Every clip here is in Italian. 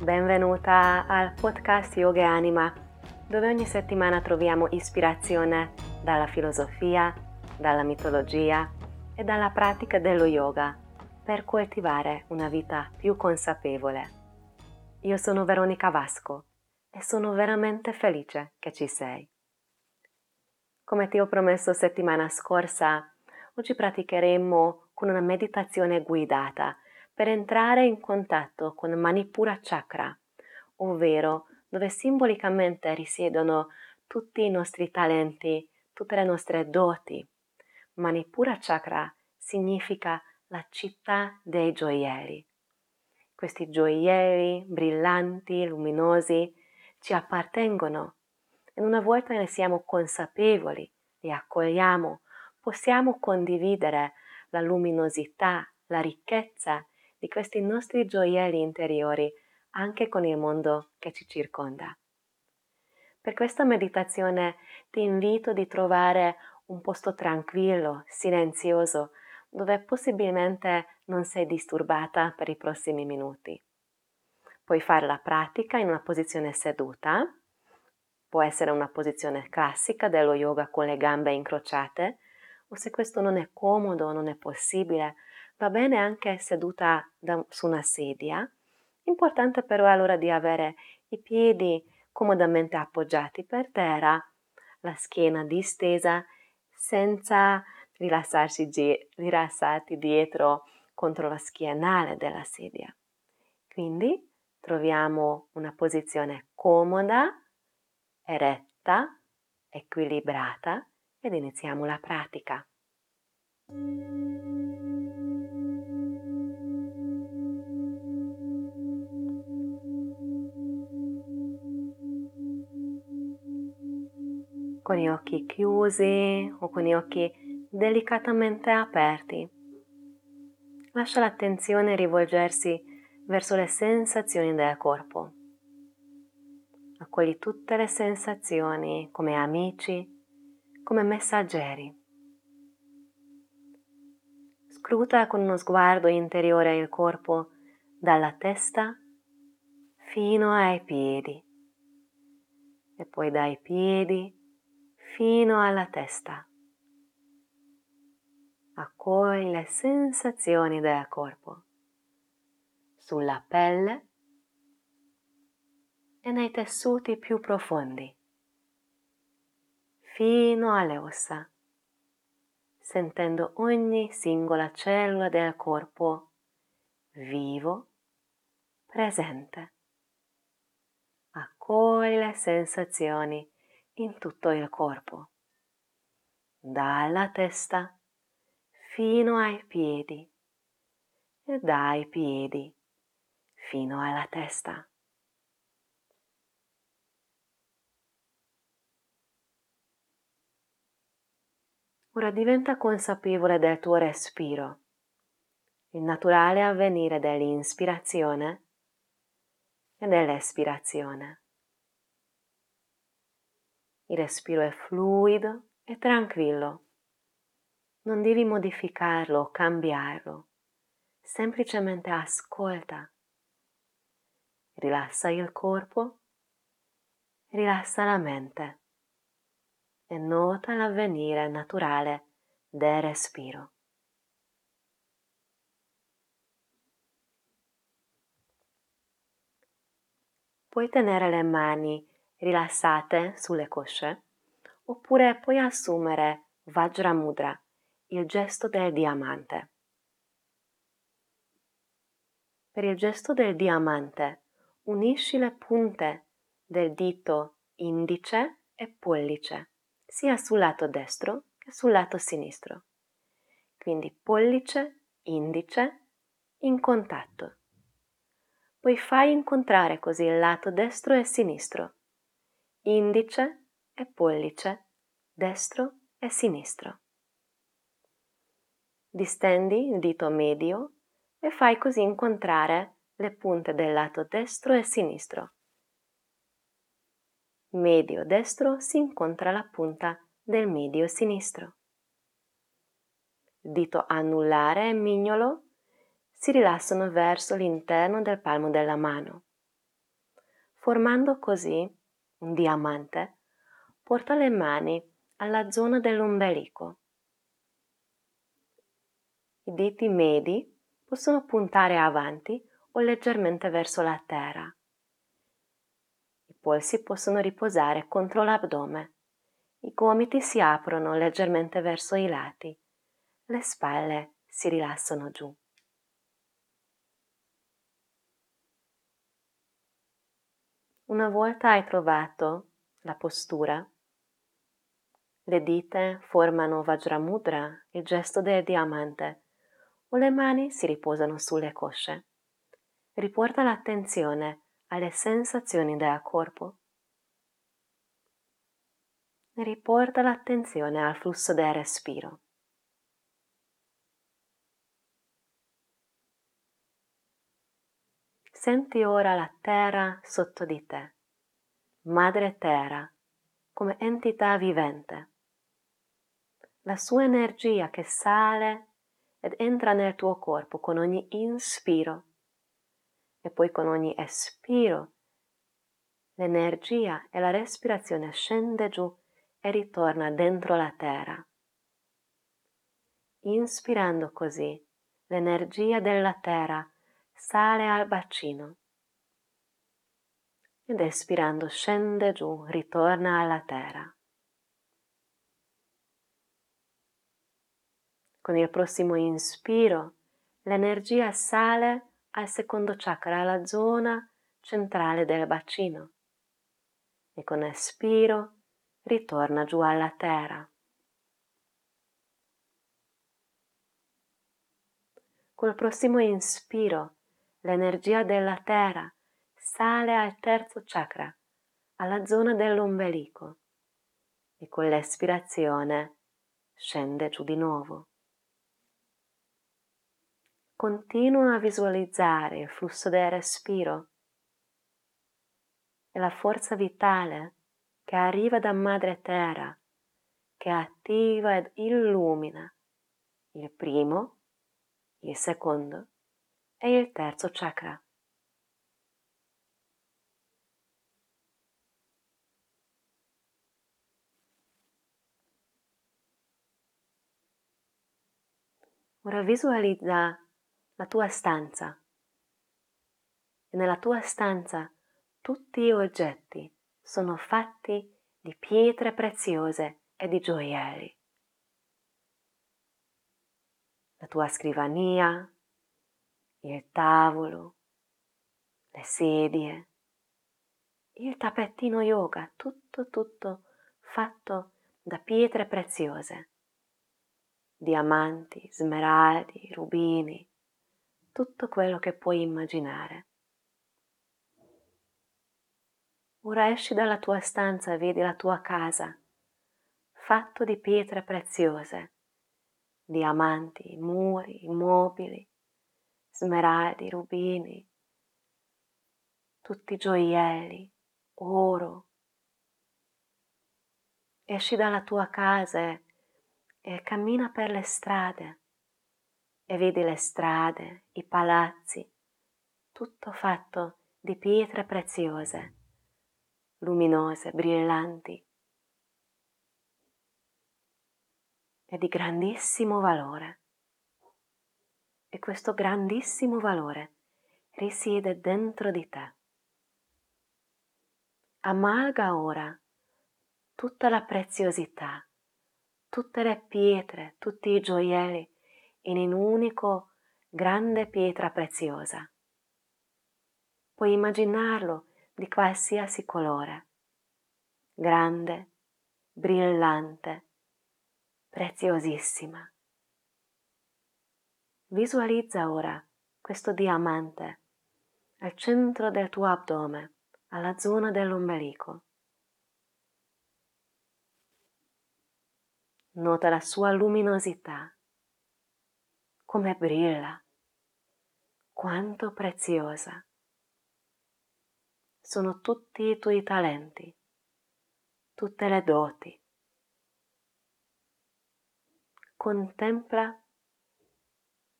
Benvenuta al podcast Yoga e Anima, dove ogni settimana troviamo ispirazione dalla filosofia, dalla mitologia e dalla pratica dello yoga per coltivare una vita più consapevole. Io sono Veronica Vasco e sono veramente felice che ci sei. Come ti ho promesso settimana scorsa, oggi praticheremo con una meditazione guidata per entrare in contatto con Manipura Chakra, ovvero dove simbolicamente risiedono tutti i nostri talenti, tutte le nostre doti. Manipura Chakra significa la città dei gioielli. Questi gioielli brillanti, luminosi, ci appartengono e una volta ne siamo consapevoli, li accogliamo, possiamo condividere la luminosità, la ricchezza di questi nostri gioielli interiori anche con il mondo che ci circonda. Per questa meditazione ti invito di trovare un posto tranquillo, silenzioso, dove possibilmente non sei disturbata per i prossimi minuti. Puoi fare la pratica in una posizione seduta, può essere una posizione classica dello yoga con le gambe incrociate, o se questo non è comodo, non è possibile, Va bene anche seduta da, su una sedia. Importante però allora di avere i piedi comodamente appoggiati per terra, la schiena distesa senza rilassarsi, rilassarti dietro contro la schienale della sedia. Quindi troviamo una posizione comoda, eretta, equilibrata ed iniziamo la pratica. Con gli occhi chiusi o con gli occhi delicatamente aperti. Lascia l'attenzione rivolgersi verso le sensazioni del corpo. Accogli tutte le sensazioni come amici, come messaggeri. Scruta con uno sguardo interiore il corpo dalla testa fino ai piedi e poi dai piedi fino alla testa. Accogli le sensazioni del corpo sulla pelle e nei tessuti più profondi, fino alle ossa, sentendo ogni singola cellula del corpo vivo, presente. Accogli le sensazioni in tutto il corpo, dalla testa fino ai piedi e dai piedi fino alla testa. Ora diventa consapevole del tuo respiro, il naturale avvenire dell'inspirazione e dell'espirazione. Il respiro è fluido e tranquillo. Non devi modificarlo o cambiarlo, semplicemente ascolta. Rilassa il corpo, rilassa la mente e nota l'avvenire naturale del respiro. Puoi tenere le mani rilassate sulle cosce, oppure puoi assumere Vajramudra, il gesto del diamante. Per il gesto del diamante unisci le punte del dito indice e pollice, sia sul lato destro che sul lato sinistro. Quindi pollice, indice in contatto. Poi fai incontrare così il lato destro e sinistro indice e pollice, destro e sinistro. Distendi il dito medio e fai così incontrare le punte del lato destro e sinistro. Medio destro si incontra la punta del medio sinistro. Dito anulare e mignolo si rilassano verso l'interno del palmo della mano. formando così un diamante, porta le mani alla zona dell'ombelico. I diti medi possono puntare avanti o leggermente verso la terra. I polsi possono riposare contro l'addome. I gomiti si aprono leggermente verso i lati. Le spalle si rilassano giù. Una volta hai trovato la postura, le dita formano Vajramudra, il gesto del diamante, o le mani si riposano sulle cosce. Riporta l'attenzione alle sensazioni del corpo. Riporta l'attenzione al flusso del respiro. Senti ora la terra sotto di te, madre terra, come entità vivente. La sua energia che sale ed entra nel tuo corpo con ogni inspiro e poi con ogni espiro. L'energia e la respirazione scende giù e ritorna dentro la terra. Inspirando così, l'energia della terra sale al bacino ed espirando scende giù, ritorna alla terra. Con il prossimo inspiro l'energia sale al secondo chakra, alla zona centrale del bacino e con espiro ritorna giù alla terra. Col prossimo inspiro l'energia della terra sale al terzo chakra, alla zona dell'ombelico e con l'espirazione scende giù di nuovo. Continua a visualizzare il flusso del respiro e la forza vitale che arriva da Madre Terra, che attiva ed illumina il primo, il secondo e il terzo chakra. Ora visualizza la tua stanza e nella tua stanza tutti gli oggetti sono fatti di pietre preziose e di gioielli. La tua scrivania, il tavolo, le sedie, il tappetino yoga, tutto tutto fatto da pietre preziose, diamanti, smeraldi, rubini, tutto quello che puoi immaginare. Ora esci dalla tua stanza e vedi la tua casa, fatto di pietre preziose, diamanti, muri, mobili, smeraldi, rubini, tutti gioielli, oro. Esci dalla tua casa e, e cammina per le strade e vedi le strade, i palazzi, tutto fatto di pietre preziose, luminose, brillanti. E di grandissimo valore questo grandissimo valore risiede dentro di te. Amalga ora tutta la preziosità, tutte le pietre, tutti i gioielli in un unico grande pietra preziosa. Puoi immaginarlo di qualsiasi colore, grande, brillante, preziosissima. Visualizza ora questo diamante al centro del tuo addome, alla zona dell'ombelico. Nota la sua luminosità, come brilla, quanto preziosa. Sono tutti i tuoi talenti, tutte le doti. Contempla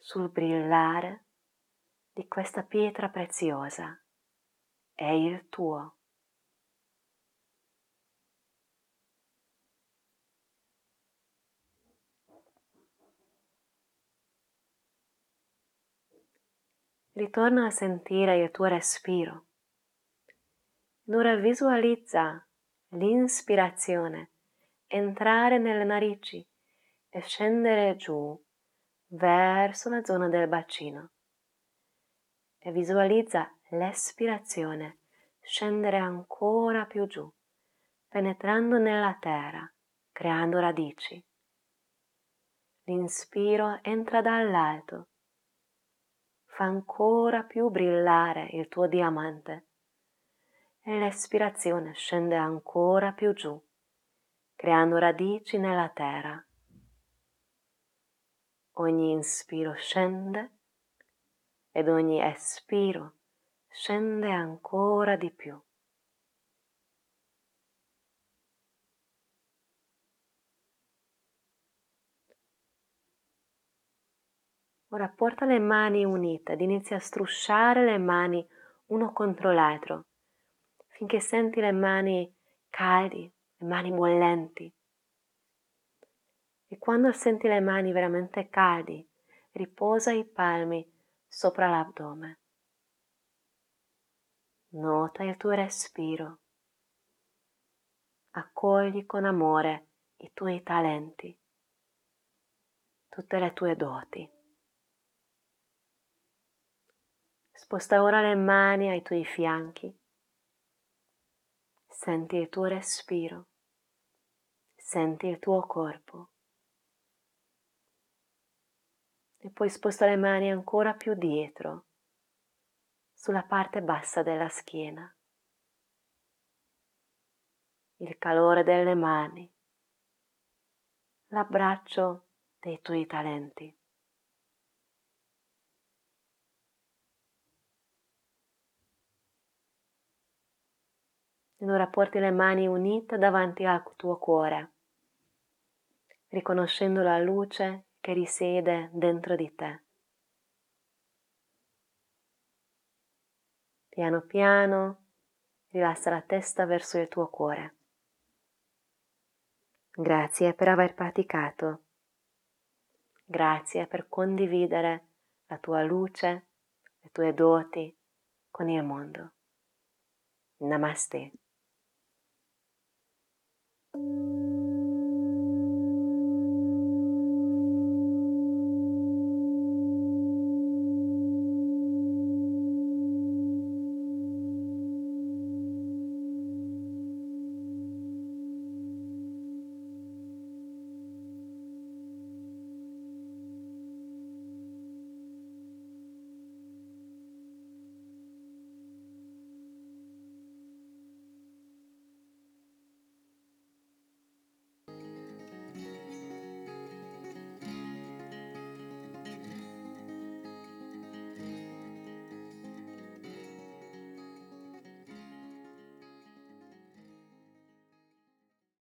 sul brillare di questa pietra preziosa è il tuo. Ritorna a sentire il tuo respiro. Ora visualizza l'inspirazione entrare nelle narici e scendere giù verso la zona del bacino. E visualizza l'espirazione scendere ancora più giù, penetrando nella terra, creando radici. L'inspiro entra dall'alto fa ancora più brillare il tuo diamante e l'espirazione scende ancora più giù, creando radici nella terra. Ogni inspiro scende ed ogni espiro scende ancora di più. Ora porta le mani unite ed inizia a strusciare le mani uno contro l'altro finché senti le mani caldi, le mani bollenti. E quando senti le mani veramente caldi, riposa i palmi sopra l'addome. Nota il tuo respiro. Accogli con amore i tuoi talenti, tutte le tue doti. Sposta ora le mani ai tuoi fianchi. Senti il tuo respiro. Senti il tuo corpo. E poi sposta le mani ancora più dietro, sulla parte bassa della schiena. Il calore delle mani, l'abbraccio dei tuoi talenti. Ed ora porti le mani unite davanti al tuo cuore, riconoscendo la luce che risiede dentro di te. Piano piano rilassa la testa verso il tuo cuore. Grazie per aver praticato. Grazie per condividere la tua luce, le tue doti con il mondo. Namaste.